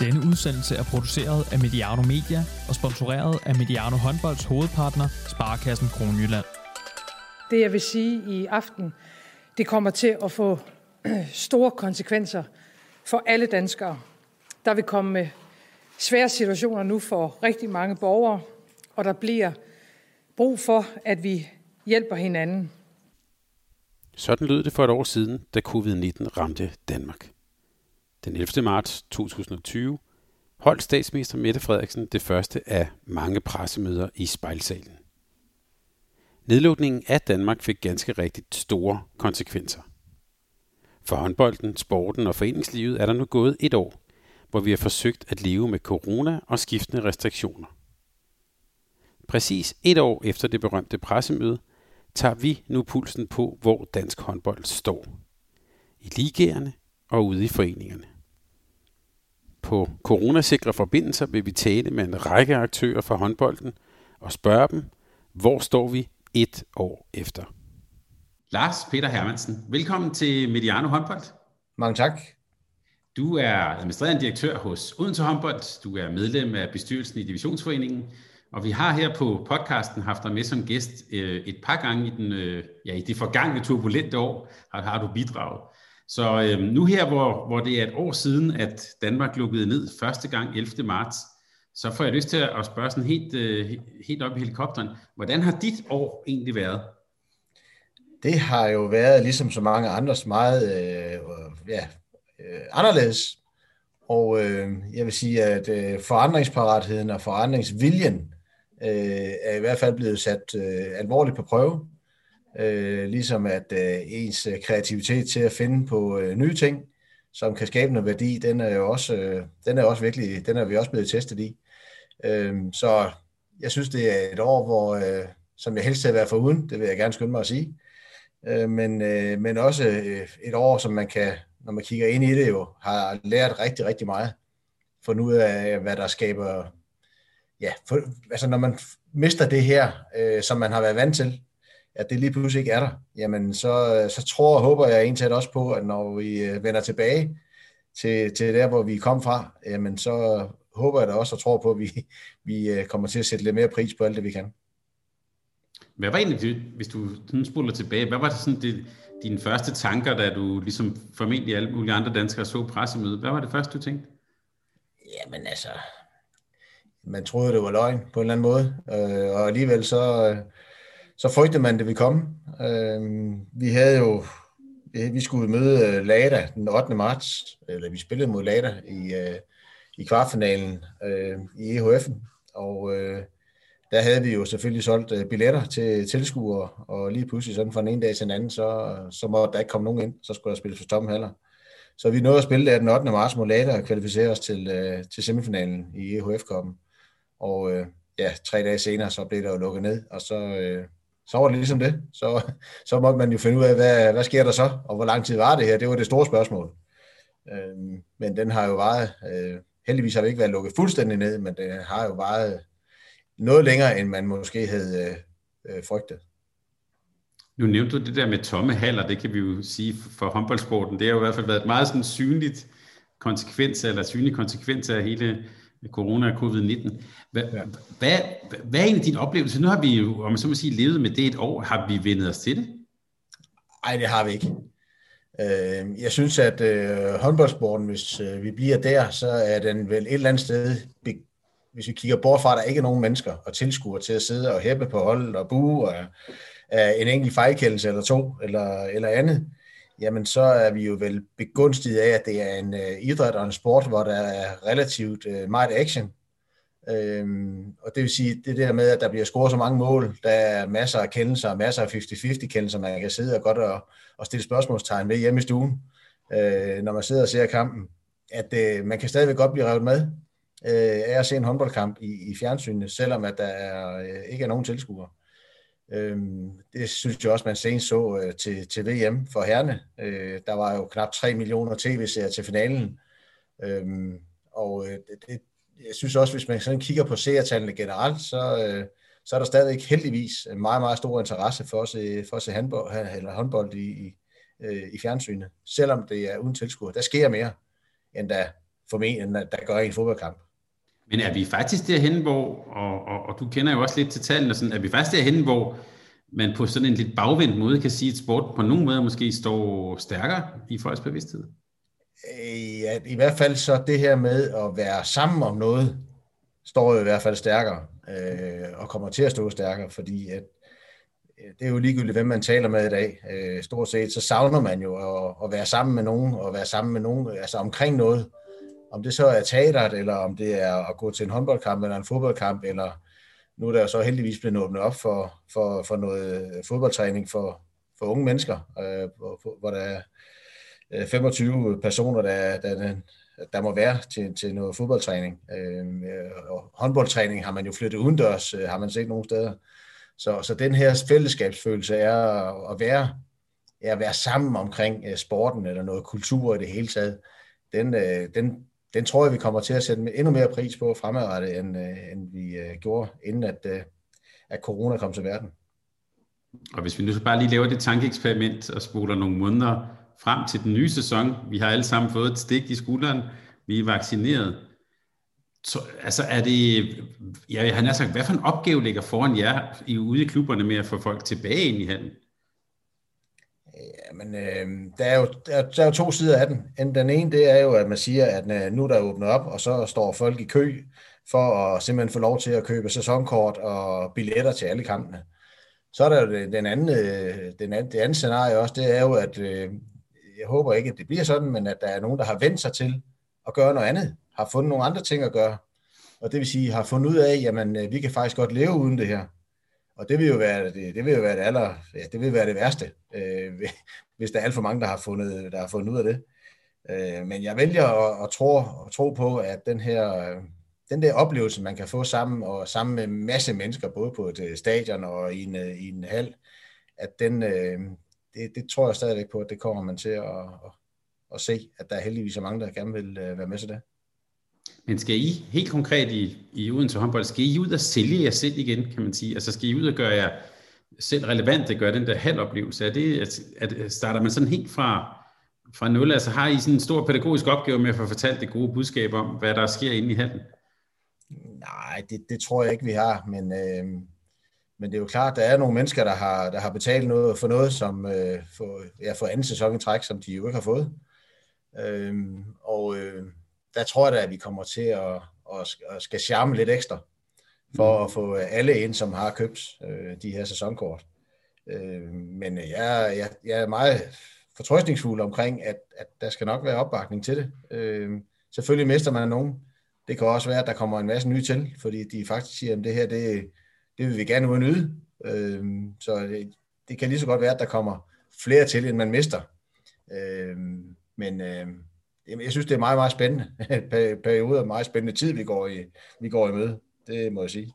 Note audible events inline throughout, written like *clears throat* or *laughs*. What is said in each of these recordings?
Denne udsendelse er produceret af Mediano Media og sponsoreret af Mediano Håndbolds hovedpartner, Sparkassen Kronjylland. Det jeg vil sige i aften, det kommer til at få *clears throat* store konsekvenser for alle danskere. Der vil komme svære situationer nu for rigtig mange borgere, og der bliver brug for, at vi hjælper hinanden. Sådan lød det for et år siden, da covid-19 ramte Danmark. Den 11. marts 2020 holdt statsminister Mette Frederiksen det første af mange pressemøder i spejlsalen. Nedlukningen af Danmark fik ganske rigtigt store konsekvenser. For håndbolden, sporten og foreningslivet er der nu gået et år, hvor vi har forsøgt at leve med corona og skiftende restriktioner. Præcis et år efter det berømte pressemøde, tager vi nu pulsen på, hvor dansk håndbold står. I ligerne og ude i foreningerne. På coronasikre forbindelser vil vi tale med en række aktører fra håndbolden og spørge dem, hvor står vi et år efter. Lars Peter Hermansen, velkommen til Mediano Håndbold. Mange tak. Du er administrerende direktør hos Odense Håndbold. Du er medlem af bestyrelsen i Divisionsforeningen. Og vi har her på podcasten haft dig med som gæst øh, et par gange i, den, øh, ja, i det forgangne turbulente år, har, har du bidraget. Så øh, nu her, hvor, hvor det er et år siden, at Danmark lukkede ned første gang 11. marts, så får jeg lyst til at spørge sådan helt, øh, helt op i helikopteren. Hvordan har dit år egentlig været? Det har jo været, ligesom så mange andres, meget øh, ja, øh, anderledes. Og øh, jeg vil sige, at øh, forandringsparatheden og forandringsviljen øh, er i hvert fald blevet sat øh, alvorligt på prøve. Øh, ligesom at øh, ens øh, kreativitet til at finde på øh, nye ting, som kan skabe noget værdi, den er jo også, øh, den er også virkelig, den er vi også blevet testet i. Øh, så jeg synes, det er et år, hvor, øh, som jeg helst vil være for uden, det vil jeg gerne skynde mig at sige, øh, men, øh, men også øh, et år, som man kan, når man kigger ind i det jo, har lært rigtig, rigtig meget. Fundet ud af, hvad der skaber, ja, for, altså når man mister det her, øh, som man har været vant til, at det lige pludselig ikke er der, jamen så, så tror og håber jeg egentlig også på, at når vi øh, vender tilbage til, til der, hvor vi kom fra, jamen så håber jeg da også og tror på, at vi, vi øh, kommer til at sætte lidt mere pris på alt det, vi kan. Hvad var egentlig, hvis du spoler tilbage, hvad var det sådan det, dine første tanker, da du ligesom formentlig alle mulige andre danskere så pressemødet? Hvad var det første, du tænkte? Jamen altså, man troede, det var løgn på en eller anden måde, øh, og alligevel så, så frygtede man, det ville komme. Øh, vi havde jo, vi skulle møde øh, Lada den 8. marts, eller vi spillede mod Lada i, øh, i kvartfinalen øh, i EHF'en, og øh, der havde vi jo selvfølgelig solgt øh, billetter til tilskuere, og lige pludselig sådan fra den ene dag til den anden, så, så måtte der ikke komme nogen ind, så skulle der spilles for tomme haller. Så vi nåede at spille der den 8. marts mod Lada og kvalificere os til, øh, til semifinalen i EHF-koppen. Og øh, ja, tre dage senere, så blev der jo lukket ned, og så, øh, så var det ligesom det. Så, så måtte man jo finde ud af, hvad, hvad sker der så, og hvor lang tid var det her? Det var det store spørgsmål. Øh, men den har jo varet, øh, heldigvis har det ikke været lukket fuldstændig ned, men det har jo varet noget længere, end man måske havde øh, øh frygtet. Nu nævnte du det der med tomme haller, det kan vi jo sige for håndboldsporten. Det har jo i hvert fald været et meget sådan synligt konsekvens, eller synlig konsekvens af hele corona og covid-19. Hvad, ja. hvad, hvad er egentlig din oplevelse? Nu har vi jo, om man så må sige, levet med det et år. Har vi vendet os til det? Nej, det har vi ikke. Øh, jeg synes, at øh, håndboldsporten, hvis øh, vi bliver der, så er den vel et eller andet sted hvis vi kigger bort fra, at der ikke er nogen mennesker og tilskuer til at sidde og hæppe på holdet og bue og uh, en enkelt fejlkendelse eller to eller, eller andet, jamen så er vi jo vel begunstiget af, at det er en øh, idræt og en sport, hvor der er relativt øh, meget action. Øhm, og det vil sige, det der med, at der bliver scoret så mange mål, der er masser af kendelser, masser af 50-50 kendelser, man kan sidde og godt og, og stille spørgsmålstegn ved hjemme i stuen, øh, når man sidder og ser kampen, at øh, man kan stadigvæk godt blive revet med øh, af at se en håndboldkamp i, i fjernsynet, selvom at der er, øh, ikke er nogen tilskuere. Øh, Øhm, det synes jeg også, man senest så øh, til, til VM for herrene. Øh, der var jo knap 3 millioner tv-serier til finalen. Øhm, og øh, det, det, jeg synes også, hvis man sådan kigger på seertallene generelt, så, så er der stadig heldigvis en meget, meget stor interesse for at se, for at se handbold, eller håndbold i, i, i fjernsynet, selvom det er uden tilskuer. Der sker mere, end da formentlig, der gør i en fodboldkamp. Men er vi faktisk derhen, hvor, og, og, og du kender jo også lidt til tallene, sådan, er vi faktisk derhen, hvor man på sådan en lidt bagvendt måde kan sige, at sport på nogen måde måske står stærkere i folks bevidsthed? Øh, ja, i hvert fald så det her med at være sammen om noget, står jo i hvert fald stærkere, øh, og kommer til at stå stærkere, fordi at, øh, det er jo ligegyldigt, hvem man taler med i dag. Øh, stort set, så savner man jo at, at være sammen med nogen, og være sammen med nogen, altså omkring noget. Om det så er teateret, eller om det er at gå til en håndboldkamp, eller en fodboldkamp, eller nu er der så heldigvis blevet åbnet op for, for, for noget øh, fodboldtræning for, for unge mennesker, øh, hvor, hvor der er øh, 25 personer, der, der, der må være til, til noget fodboldtræning. Øh, og håndboldtræning har man jo flyttet udendørs, øh, har man set nogle steder. Så, så den her fællesskabsfølelse er at være, er at være sammen omkring øh, sporten eller noget kultur i det hele taget. Den, øh, den, den tror jeg, vi kommer til at sætte endnu mere pris på fremadrettet, end, øh, end vi øh, gjorde, inden at, øh, at corona kom til verden. Og hvis vi nu så bare lige laver det tankeeksperiment og spoler nogle måneder frem til den nye sæson. Vi har alle sammen fået et stik i skulderen. Vi er vaccineret. Så, altså er det, ja, jeg har sagt, hvad for en opgave ligger foran jer i, ude i klubberne med at få folk tilbage ind i handen? Ja, men øh, der, er jo, der, der er jo to sider af den. Den ene, det er jo, at man siger, at øh, nu der er åbnet op, og så står folk i kø for at simpelthen få lov til at købe sæsonkort og billetter til alle kampene. Så er der jo den anden, øh, den anden, det andet scenarie også, det er jo, at øh, jeg håber ikke, at det bliver sådan, men at der er nogen, der har vendt sig til at gøre noget andet, har fundet nogle andre ting at gøre, og det vil sige, har fundet ud af, jamen, øh, vi kan faktisk godt leve uden det her. Og det vil jo være det, det, vil jo være det, aller, ja, det vil være det værste, øh, *laughs* hvis der er alt for mange, der har fundet, der har fundet ud af det. Øh, men jeg vælger at, at, tro, at tro på, at den her, den der oplevelse, man kan få sammen, og sammen med en masse mennesker, både på et øh, stadion og i en, øh, i en hal, at den, øh, det, det tror jeg stadigvæk på, at det kommer man til at, at, at se, at der er heldigvis så mange, der gerne vil være med til det. Men skal I helt konkret i, i Odense håndbold, skal I ud og sælge jer selv igen, kan man sige? Altså skal I ud og gøre jer selv relevant, det gør den der halvoplevelse? Er det, at, at starter man sådan helt fra, fra nul? Altså har I sådan en stor pædagogisk opgave med at få fortalt det gode budskab om, hvad der sker inde i halen? Nej, det, det tror jeg ikke, vi har, men... Øh men det er jo klart, der er nogle mennesker, der har, der har betalt noget for noget, som øh, for, ja, for anden sæson i træk, som de jo ikke har fået. Øh, og øh, der tror jeg da, at vi kommer til at, at, at skal charme lidt ekstra, for mm. at få alle ind, som har købt øh, de her sæsonkort. Øh, men jeg, jeg, jeg er meget fortrøstningsfuld omkring, at, at der skal nok være opbakning til det. Øh, selvfølgelig mister man nogen. Det kan også være, at der kommer en masse nye til, fordi de faktisk siger, at det her det, det vil vi gerne uden yde. Øh, så det, det kan lige så godt være, at der kommer flere til, end man mister. Øh, men øh, jeg synes, det er meget, meget spændende. *laughs* Perioder meget spændende tid, vi går i, vi går i møde. Det må jeg sige.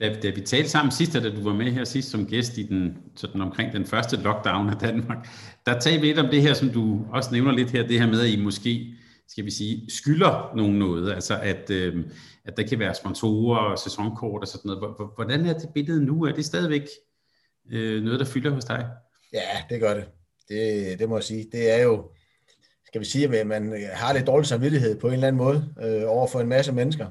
Da, da vi talte sammen sidst, da du var med her sidst som gæst i den, sådan omkring den første lockdown af Danmark, der talte vi lidt om det her, som du også nævner lidt her, det her med, at I måske skal vi sige, skylder nogen noget, altså at, øh, at der kan være sponsorer og sæsonkort og sådan noget. Hvordan er det billede nu? Er det stadigvæk øh, noget, der fylder hos dig? Ja, det gør det. det. Det må jeg sige. Det er jo, skal vi sige, at man øh, har lidt dårlig samvittighed på en eller anden måde øh, over for en masse mennesker.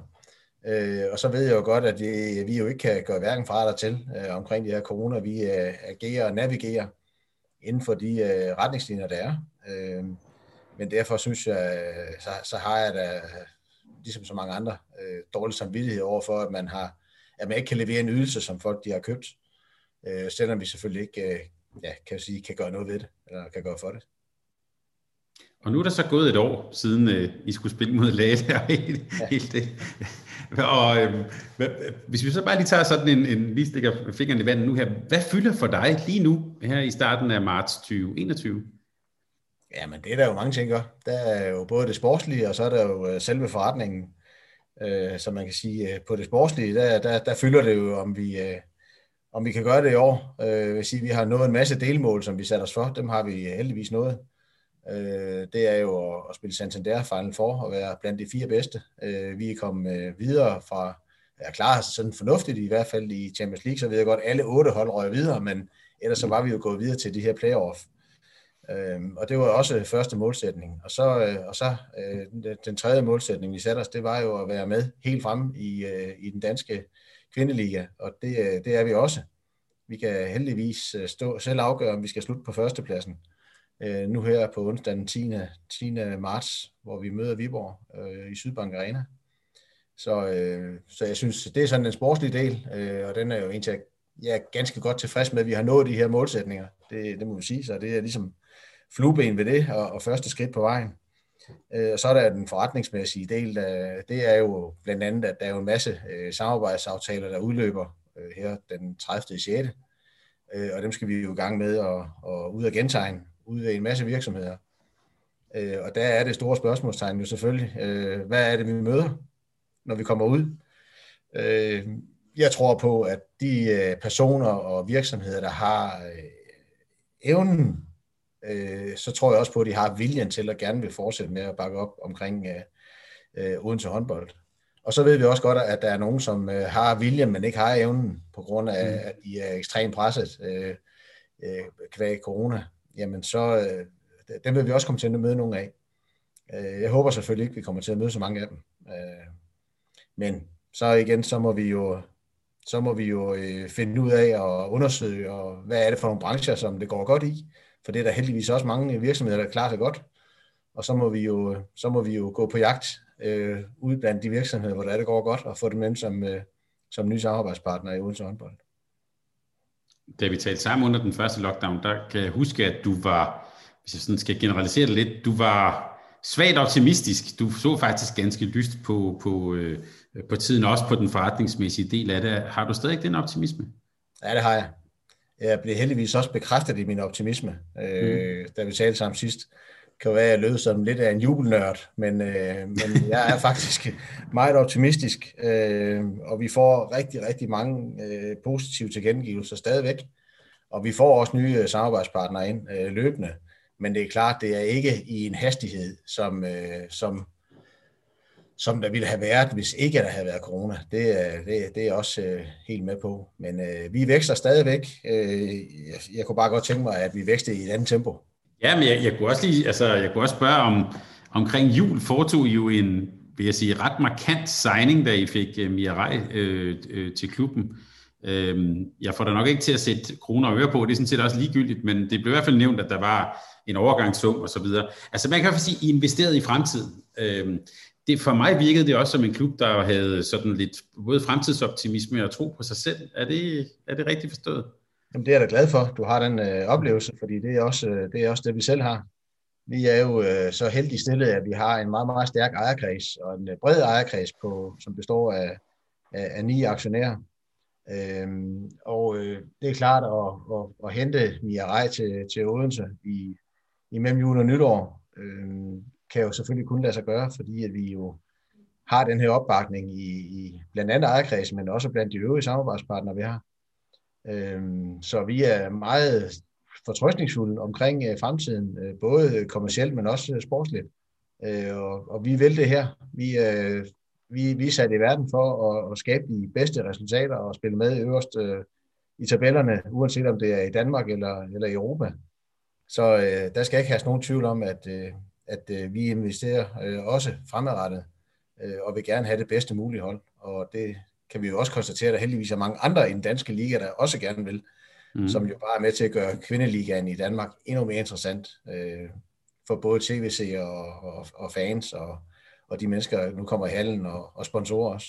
Øh, og så ved jeg jo godt, at vi, vi jo ikke kan gøre hverken fra eller til øh, omkring de her corona. Vi øh, agerer og navigerer inden for de øh, retningslinjer, der er. Øh, men derfor synes jeg, øh, så, så har jeg da, ligesom så mange andre, øh, dårlig samvittighed over for, at man, har, at man ikke kan levere en ydelse, som folk de har købt, øh, selvom vi selvfølgelig ikke øh, ja, kan, sige, kan gøre noget ved det, eller kan gøre for det. Og nu er der så gået et år, siden øh, I skulle spille mod Lade og helt, ja. helt det. Og øh, hvis vi så bare lige tager sådan en, en lige stikker fingeren i vandet nu her. Hvad fylder for dig lige nu, her i starten af marts 2021? Ja, men det er der jo mange ting. Der er jo både det sportslige, og så er der jo øh, selve forretningen. Øh, så man kan sige, øh, på det sportslige, der, der, der fylder det jo, om vi, øh, om vi kan gøre det i år. Øh, vil sige, vi har nået en masse delmål, som vi satte os for. Dem har vi heldigvis nået. Øh, det er jo at, at spille Santander Final for og være blandt de fire bedste. Øh, vi er kommet øh, videre fra, ja, klar sådan fornuftigt i hvert fald i Champions League, så ved jeg godt, alle otte hold røg videre, men ellers så var vi jo gået videre til de her playoff Øhm, og det var også første målsætning. Og så, øh, og så øh, den tredje målsætning, vi satte os, det var jo at være med helt frem i, øh, i den danske kvindeliga, og det, øh, det er vi også. Vi kan heldigvis øh, stå, selv afgøre, om vi skal slutte på førstepladsen. Øh, nu her på onsdag den 10. 10. marts, hvor vi møder Viborg øh, i Sydbank Arena. Så, øh, så jeg synes, det er sådan en sportslig del, øh, og den er jo egentlig, til, jeg er ganske godt tilfreds med, at vi har nået de her målsætninger. Det, det må vi sige, så det er ligesom flueben ved det, og, og første skridt på vejen. Øh, og så er der den forretningsmæssige del, der, det er jo blandt andet, at der er jo en masse øh, samarbejdsaftaler, der udløber øh, her den 30. 6. Øh, og dem skal vi jo i gang med at, at ud og gentegne ud af en masse virksomheder. Øh, og der er det store spørgsmålstegn jo selvfølgelig, øh, hvad er det, vi møder, når vi kommer ud? Øh, jeg tror på, at de øh, personer og virksomheder, der har øh, evnen øh, så tror jeg også på, at de har viljen til at gerne vil fortsætte med at bakke op omkring øh, øh, Odense håndbold. Og så ved vi også godt, at der er nogen, som øh, har viljen, men ikke har evnen, på grund af, mm. at de er ekstremt presset øh, øh, kvæg corona. Jamen så, øh, dem vil vi også komme til at møde nogle af. Øh, jeg håber selvfølgelig ikke, at vi kommer til at møde så mange af dem. Øh, men så igen, så må vi jo, så må vi jo øh, finde ud af og undersøge, og hvad er det for nogle brancher, som det går godt i. For det er der heldigvis også mange virksomheder, der klarer sig godt. Og så må vi jo, så må vi jo gå på jagt øh, ud blandt de virksomheder, hvor det, er, det går godt, og få dem ind som, øh, som nye samarbejdspartnere i Odense håndbold. Da vi talte sammen under den første lockdown, der kan jeg huske, at du var, hvis jeg sådan skal generalisere det lidt, du var svagt optimistisk. Du så faktisk ganske lyst på, på, øh, på tiden, også på den forretningsmæssige del af det. Har du stadig den optimisme? Ja, det har jeg jeg blev heldigvis også bekræftet i min optimisme, øh, mm. da vi talte sammen sidst kan jo være, at jeg lød som lidt af en jubelnørd, men, øh, men jeg er faktisk *laughs* meget optimistisk, øh, og vi får rigtig, rigtig mange øh, positive tilkendegivelser stadigvæk, og vi får også nye øh, samarbejdspartnere ind øh, løbende, men det er klart, det er ikke i en hastighed, som, øh, som som der ville have været, hvis ikke der havde været corona. Det, det, det er jeg også øh, helt med på. Men øh, vi vækster stadigvæk. Øh, jeg, jeg kunne bare godt tænke mig, at vi vækster i et andet tempo. Ja, men jeg, jeg kunne også lige, altså, jeg kunne også spørge om, omkring jul foretog jo en, vil jeg sige, ret markant signing, da I fik uh, Mia Rej øh, øh, til klubben. Øh, jeg får da nok ikke til at sætte kroner og øre på, det er sådan set også ligegyldigt, men det blev i hvert fald nævnt, at der var en overgangssum og så videre. Altså man kan i hvert fald sige, at I investerede i fremtiden. Øh, det, for mig virkede det også som en klub, der havde sådan lidt både fremtidsoptimisme og tro på sig selv. Er det, er det rigtigt forstået? Jamen, det er jeg da glad for, du har den øh, oplevelse, fordi det er, også, øh, det er også det, vi selv har. Vi er jo øh, så heldige stillet, at vi har en meget, meget stærk ejerkreds, og en øh, bred ejerkreds, på, som består af, af, af ni aktionærer. Øhm, og øh, det er klart at, at, at hente Mia Rej til, til Odense i, i mellem jul og nytår. øh, kan jo selvfølgelig kun lade sig gøre, fordi at vi jo har den her opbakning i, i blandt andet ejerkredsen, men også blandt de øvrige samarbejdspartnere, vi har. Øhm, så vi er meget fortrøstningsfulde omkring øh, fremtiden, øh, både kommercielt, men også øh, sportsligt. Og, og vi vil det her. Vi, vi, vi er sat i verden for at, at skabe de bedste resultater og spille med øverst i tabellerne, uanset om det er i Danmark eller, eller i Europa. Så øh, der skal ikke have nogen tvivl om, at, øh, at øh, vi investerer øh, også fremadrettet, øh, og vil gerne have det bedste mulige hold. Og det kan vi jo også konstatere, at der heldigvis er mange andre i den danske liga, der også gerne vil, mm. som jo bare er med til at gøre kvindeligaen i Danmark endnu mere interessant øh, for både tv og, og, og fans og, og de mennesker, der nu kommer i hallen og, og sponsorer også.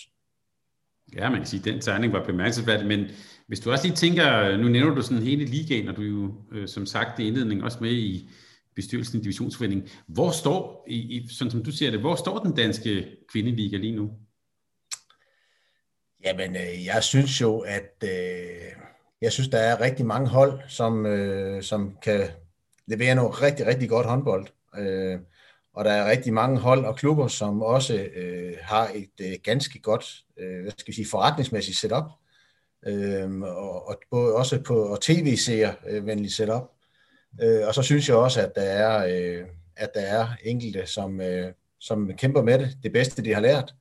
Ja, man kan sige, at den tegning var bemærkelsesværdig, men hvis du også lige tænker, nu nævner du sådan hele ligaen, og du er jo øh, som sagt i indledningen også med i, bestyrelsen i divisionsforeningen. Hvor står, i, i, sådan som du siger det, hvor står den danske kvindeliga lige nu? Jamen, øh, jeg synes jo, at øh, jeg synes, der er rigtig mange hold, som, øh, som kan levere noget rigtig, rigtig godt håndbold. Øh, og der er rigtig mange hold og klubber, som også øh, har et øh, ganske godt øh, hvad skal vi sige, forretningsmæssigt setup. Øh, og, og både også på og tv-seer øh, venligt setup. Øh, og så synes jeg også, at der er, øh, at der er enkelte, som, øh, som kæmper med det, det bedste, de har lært.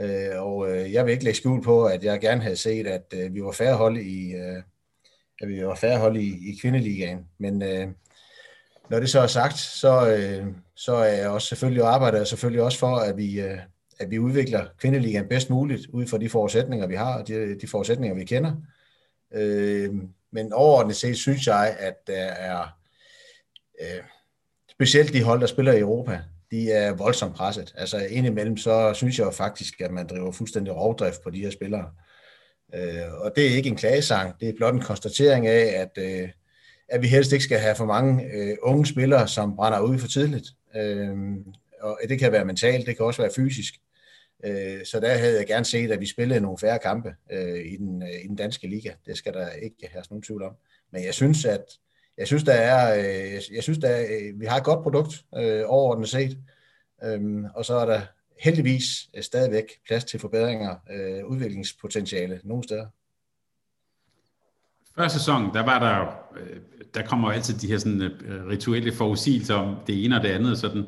Øh, og øh, jeg vil ikke lægge skjul på, at jeg gerne havde set, at øh, vi var færre hold i, øh, at vi var færre hold i, i kvindeligaen. Men, øh, når det så er sagt, så, øh, så er jeg også selvfølgelig arbejder jeg selvfølgelig også for, at vi, øh, at vi udvikler kvindeligaen bedst muligt, ud fra de forudsætninger, vi har, og de, de forudsætninger, vi kender. Øh, men overordnet set synes jeg, at der er øh, specielt de hold, der spiller i Europa, de er voldsomt presset. Altså indimellem, så synes jeg jo faktisk, at man driver fuldstændig rovdrift på de her spillere. Øh, og det er ikke en klagesang, det er blot en konstatering af, at, øh, at vi helst ikke skal have for mange øh, unge spillere, som brænder ud for tidligt. Øh, og det kan være mentalt, det kan også være fysisk. Øh, så der havde jeg gerne set, at vi spillede nogle færre kampe øh, i, den, øh, i den danske liga. Det skal der ikke have nogen tvivl om. Men jeg synes, at jeg synes, der er, øh, jeg synes, der er, øh, vi har et godt produkt øh, overordnet set, øhm, og så er der heldigvis øh, stadigvæk plads til forbedringer, øh, udviklingspotentiale nogle steder. Før sæson, der var der, øh, der kommer altid de her sådan, øh, rituelle forudsigelser om det ene og det andet, sådan,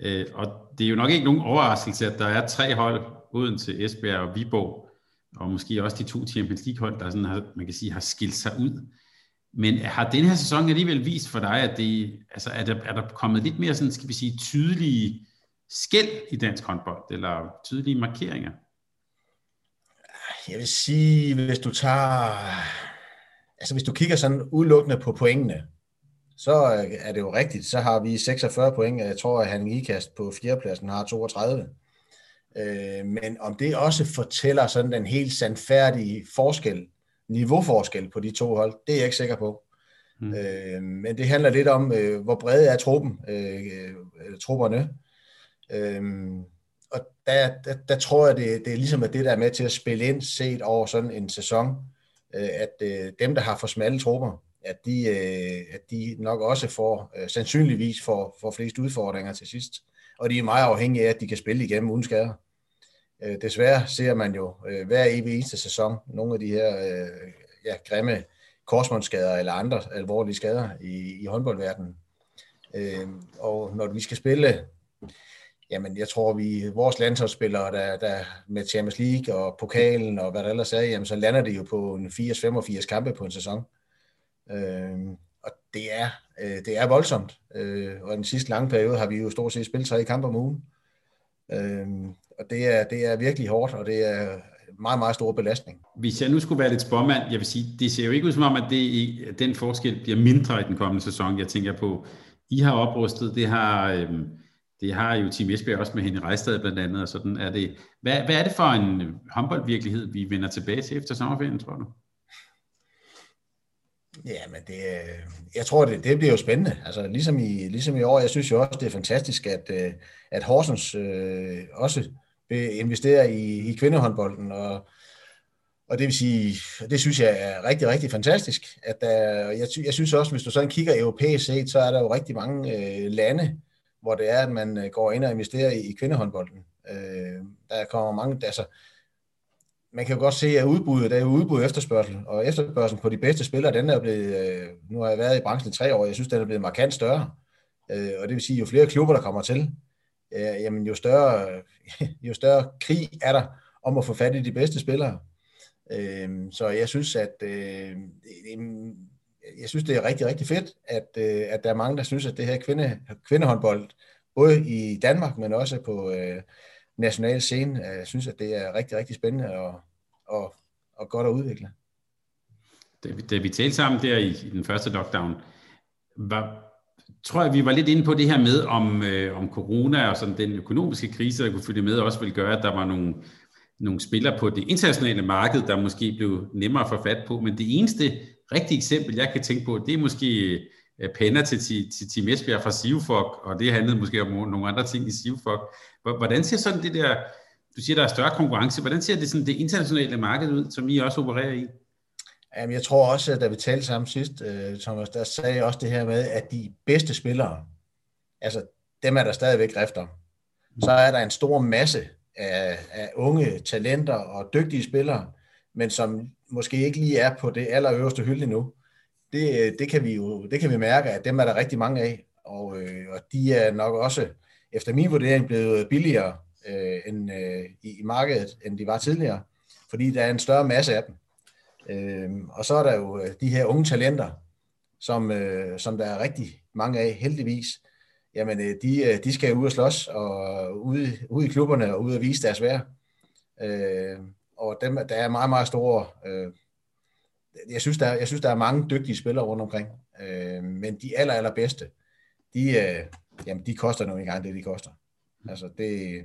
øh, og det er jo nok ikke nogen overraskelse, at der er tre hold, uden til Esbjerg og Viborg, og måske også de to Champions League hold, der sådan har, man kan sige, har skilt sig ud. Men har den her sæson alligevel vist for dig, at det, altså er, der, er der kommet lidt mere sådan, skal vi sige, tydelige skæld i dansk håndbold, eller tydelige markeringer? Jeg vil sige, hvis du tager, altså hvis du kigger sådan udelukkende på pointene, så er det jo rigtigt. Så har vi 46 point, jeg tror, at han Ikast på fjerdepladsen har 32. Øh, men om det også fortæller sådan den helt sandfærdige forskel niveauforskel på de to hold, det er jeg ikke sikker på. Mm. Øh, men det handler lidt om, øh, hvor brede er truppen, øh, øh, trupperne. Øh, og der, der, der tror jeg, det, det er ligesom at det, der er med til at spille ind, set over sådan en sæson, øh, at øh, dem, der har for smalle trupper, at de, øh, at de nok også får, øh, sandsynligvis får, får flest udfordringer til sidst. Og de er meget afhængige af, at de kan spille igennem uden skader. Øh, desværre ser man jo øh, hver evig eneste sæson nogle af de her øh, ja, grimme korsmåndsskader eller andre alvorlige skader i, i håndboldverdenen. Øh, og når vi skal spille, jamen jeg tror vi, vores landsholdsspillere, der, der med Champions League og pokalen og hvad der ellers er, jamen så lander det jo på en 80-85 kampe på en sæson. Øh, og det er, øh, det er voldsomt. Øh, og den sidste lange periode har vi jo stort set spillet tre kampe om ugen. Øh, og det er, det er virkelig hårdt, og det er meget, meget stor belastning. Hvis jeg nu skulle være lidt spormand, jeg vil sige, det ser jo ikke ud som om, at det, den forskel bliver mindre i den kommende sæson. Jeg tænker på, I har oprustet, det har, øhm, det har jo Team Esbjerg også med Henny Rejstad blandt andet, og sådan er det. Hvad, hvad er det for en håndboldvirkelighed, vi vender tilbage til efter sommerferien, tror du? Ja, men det, jeg tror, det, det bliver jo spændende. Altså, ligesom, i, ligesom i år, jeg synes jo også, det er fantastisk, at, øh, at Horsens øh, også vil investere i, i kvindehåndbolden, og, og det vil sige, det synes jeg er rigtig, rigtig fantastisk. At der, jeg, jeg synes også, hvis du sådan kigger europæisk set, så er der jo rigtig mange øh, lande, hvor det er, at man øh, går ind og investerer i, i kvindehåndbolden. Øh, der kommer mange, altså, man kan jo godt se, at udbuddet, der er udbud og efterspørgsel, og efterspørgselen på de bedste spillere, den er blevet, øh, nu har jeg været i branchen i tre år, jeg synes, den er blevet markant større. Øh, og det vil sige, jo flere klubber, der kommer til, øh, jamen jo større, *laughs* jo større krig er der om at få fat i de bedste spillere. Øhm, så jeg synes, at øh, jeg synes, det er rigtig, rigtig fedt, at, øh, at der er mange, der synes, at det her kvinde, kvindehåndbold, både i Danmark, men også på, øh, national scene. Jeg synes, at det er rigtig, rigtig spændende og, og, og godt at udvikle. Da vi, da vi talte sammen der i, i den første lockdown, var, tror jeg, vi var lidt inde på det her med, om, øh, om corona og sådan den økonomiske krise, der kunne følge med, også ville gøre, at der var nogle, nogle spillere på det internationale marked, der måske blev nemmere at få fat på. Men det eneste rigtige eksempel, jeg kan tænke på, det er måske Øh, penner til, til, til Team Esbjerg fra Sivfok, og det handlede måske om nogle andre ting i Sivfok. Hvordan ser sådan det der, du siger, der er større konkurrence, hvordan ser det, sådan det internationale marked ud, som I også opererer i? Jamen, jeg tror også, at da vi talte sammen sidst, øh, Thomas, der sagde jeg også det her med, at de bedste spillere, altså dem er der stadigvæk rifter. Så er der en stor masse af, af unge talenter og dygtige spillere, men som måske ikke lige er på det allerøverste hylde nu det, øh, det, kan vi jo det kan vi mærke, at dem er der rigtig mange af, og, øh, og de er nok også, efter min vurdering, blevet billigere øh, end, øh, i, i markedet, end de var tidligere, fordi der er en større masse af dem. Øh, og så er der jo øh, de her unge talenter, som, øh, som der er rigtig mange af, heldigvis, jamen øh, de, øh, de skal ud og slås, og ude, ude i klubberne, og ud og vise deres værd. Øh, og dem, der er meget, meget store... Øh, jeg, synes, der, jeg synes, der er mange dygtige spillere rundt omkring, øh, men de aller, allerbedste, de, øh, jamen, de koster nu engang det, de koster. Altså, det,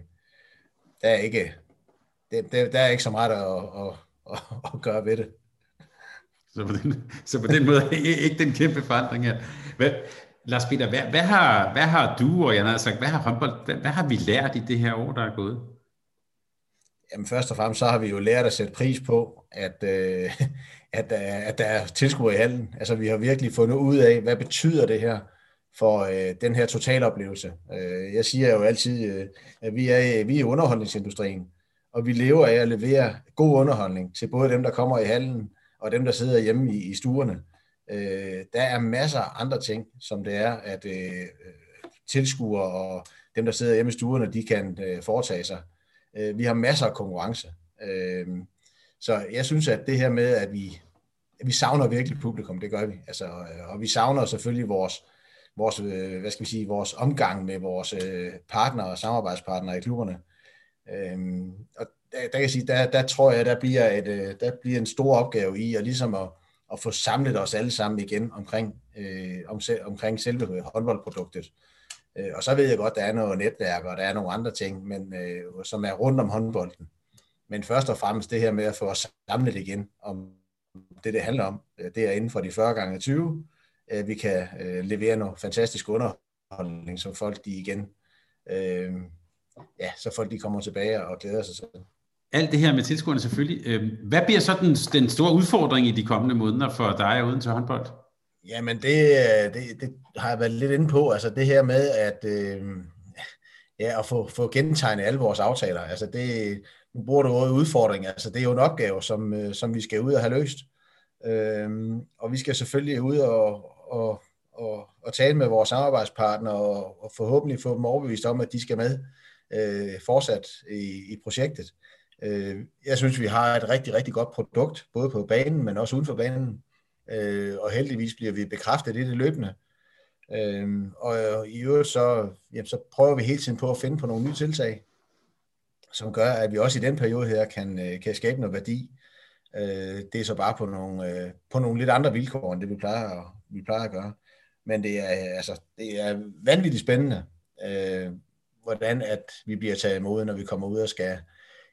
der er ikke, det, det, der er ikke så meget at, at, at, at gøre ved det. Så på den, så på den måde ikke den kæmpe forandring her. Hvad, Lars Peter, hvad, hvad, har, hvad har du og jeg har sagt, hvad har håndbold, hvad, hvad har vi lært i det her år, der er gået? Jamen først og fremmest så har vi jo lært at sætte pris på, at, øh, at, øh, at der er tilskuere i hallen. Altså vi har virkelig fundet ud af, hvad betyder det her for øh, den her totaloplevelse. Øh, jeg siger jo altid, øh, at vi er, vi er i underholdningsindustrien, og vi lever af at levere god underholdning til både dem, der kommer i hallen, og dem, der sidder hjemme i, i stuerne. Øh, der er masser af andre ting, som det er, at øh, tilskuere og dem, der sidder hjemme i stuerne, de kan øh, foretage sig. Øh, vi har masser af konkurrence. Øh, så jeg synes, at det her med, at vi, at vi savner virkelig publikum, det gør vi. Altså, øh, og vi savner selvfølgelig vores, vores, øh, hvad skal vi sige, vores omgang med vores øh, partnere og samarbejdspartnere i klubberne. Øhm, og der, der kan jeg sige, der, der tror jeg, der bliver, et, øh, der bliver en stor opgave i at ligesom at, at få samlet os alle sammen igen omkring, øh, om, omkring selve håndboldproduktet. Øh, og så ved jeg godt, der er noget netværk, og der er nogle andre ting, men, øh, som er rundt om håndbolden. Men først og fremmest det her med at få os samlet igen om det, det handler om. Øh, det er inden for de 40 gange 20. Øh, vi kan øh, levere noget fantastisk underholdning, som folk de igen, øh, ja, så folk de kommer tilbage og glæder sig til alt det her med tilskuerne selvfølgelig. Øh, hvad bliver så den, den store udfordring i de kommende måneder for dig uden til håndbold? Jamen, det, øh, det, det har jeg været lidt inde på. Altså det her med at, øh, ja, at få, få gentegnet alle vores aftaler. Altså det, nu bruger du ordet udfordring. Altså det er jo en opgave, som, øh, som vi skal ud og have løst. Øh, og vi skal selvfølgelig ud og, og, og, og tale med vores samarbejdspartnere og, og forhåbentlig få dem overbevist om, at de skal med øh, fortsat i, i projektet. Øh, Øh, jeg synes, vi har et rigtig, rigtig godt produkt, både på banen, men også uden for banen. Øh, og heldigvis bliver vi bekræftet i det løbende. Øh, og i øvrigt så, jamen, så prøver vi hele tiden på at finde på nogle nye tiltag, som gør, at vi også i den periode her kan, øh, kan skabe noget værdi. Øh, det er så bare på nogle, øh, på nogle lidt andre vilkår, end det vi plejer, at, vi plejer at gøre. Men det er, altså, det er vanvittigt spændende, øh, hvordan at vi bliver taget imod, når vi kommer ud og skal,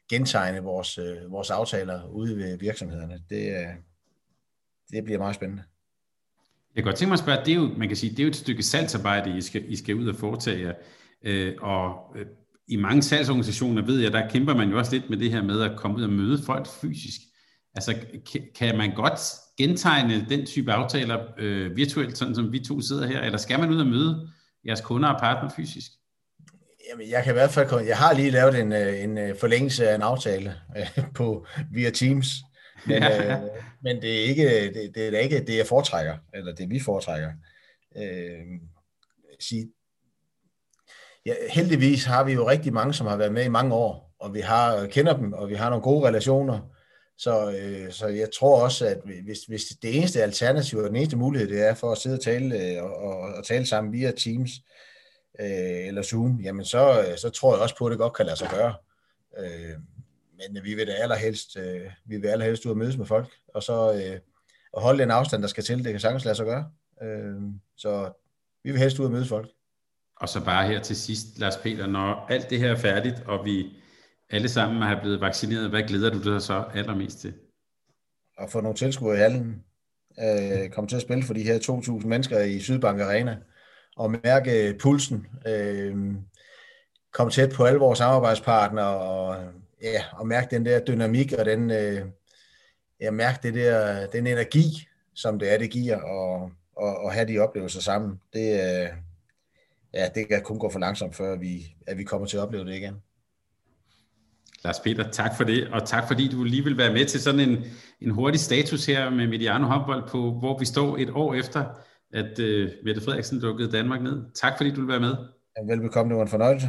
gentegne vores, øh, vores aftaler ude ved virksomhederne. Det, øh, det bliver meget spændende. Jeg kan godt tænke mig at spørge, det er jo, man kan sige, det er jo et stykke salgsarbejde, I skal, I skal ud og foretage øh, og øh, i mange salgsorganisationer ved jeg, der kæmper man jo også lidt med det her med at komme ud og møde folk fysisk. Altså, kan man godt gentegne den type aftaler øh, virtuelt, sådan som vi to sidder her, eller skal man ud og møde jeres kunder og partner fysisk? Jamen, jeg kan i hvert fald, jeg har lige lavet en, øh, en øh, forlængelse af en aftale øh, på via Teams, men, ja. men det er ikke det, det er ikke det jeg foretrækker, eller det vi foretrækker. Øh, sige, ja, heldigvis har vi jo rigtig mange, som har været med i mange år, og vi har kender dem, og vi har nogle gode relationer. Så, øh, så jeg tror også, at hvis, hvis det eneste alternativ og den eneste mulighed, det er for at sidde og tale, og, og, og tale sammen via Teams, øh, eller Zoom, jamen så, øh, så tror jeg også på, at det godt kan lade sig gøre. Øh, men vi vil da allerhelst, øh, vi vil allerhelst ud og mødes med folk, og så øh, og holde den afstand, der skal til, det kan sagtens lade sig gøre. Øh, så vi vil helst ud og mødes folk. Og så bare her til sidst, Lars Peter, når alt det her er færdigt, og vi alle sammen er blevet vaccineret, hvad glæder du dig så allermest til? At få nogle tilskuere i hallen. Øh, komme til at spille for de her 2.000 mennesker i Sydbank Arena og mærke pulsen, øh, komme tæt på alle vores samarbejdspartnere, og, ja, og mærke den der dynamik, og den, øh, ja, mærke det der, den energi, som det er, det giver, og, og, og have de oplevelser sammen. Det, øh, ja, det kan kun gå for langsomt, før vi, at vi kommer til at opleve det igen. Lars Peter, tak for det, og tak fordi du lige vil være med til sådan en, en hurtig status her med Mediano håndbold på, hvor vi står et år efter at uh, Mette Frederiksen lukkede Danmark ned. Tak fordi du vil være med. Velbekomme, det var en fornøjelse.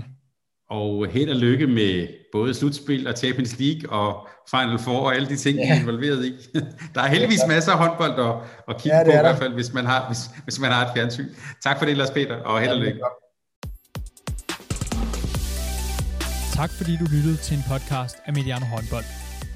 Og held og lykke med både slutspil og Champions League og Final Four og alle de ting, ja. I er involveret i. *laughs* Der er heldigvis masser af håndbold at, at kigge ja, på, i hvert fald, hvis man, har, hvis, hvis man har et fjernsyn. Tak for det, Lars Peter, og held og lykke. Tak fordi du lyttede til en podcast af Mediano Håndbold.